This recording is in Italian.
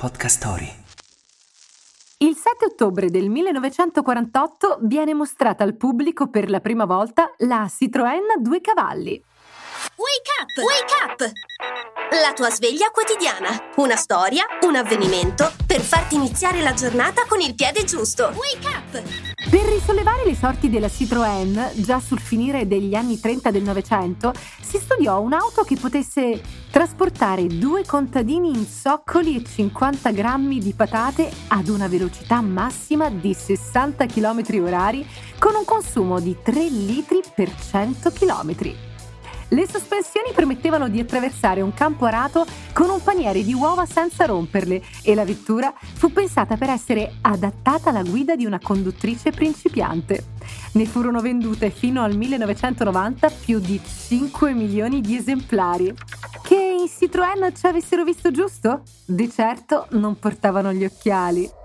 Podcast Story. Il 7 ottobre del 1948 viene mostrata al pubblico per la prima volta la Citroën Due Cavalli. Wake up! Wake up! La tua sveglia quotidiana. Una storia, un avvenimento per farti iniziare la giornata con il piede giusto. Wake up! Per risollevare le sorti della Citroën, già sul finire degli anni 30 del Novecento, si studiò un'auto che potesse trasportare due contadini in zoccoli e 50 grammi di patate ad una velocità massima di 60 km orari con un consumo di 3 litri per 100 km. Le sospensioni permettevano di attraversare un campo arato con un paniere di uova senza romperle e la vettura fu pensata per essere adattata alla guida di una conduttrice principiante. Ne furono vendute fino al 1990 più di 5 milioni di esemplari. Che in Citroën ci avessero visto giusto? Di certo non portavano gli occhiali.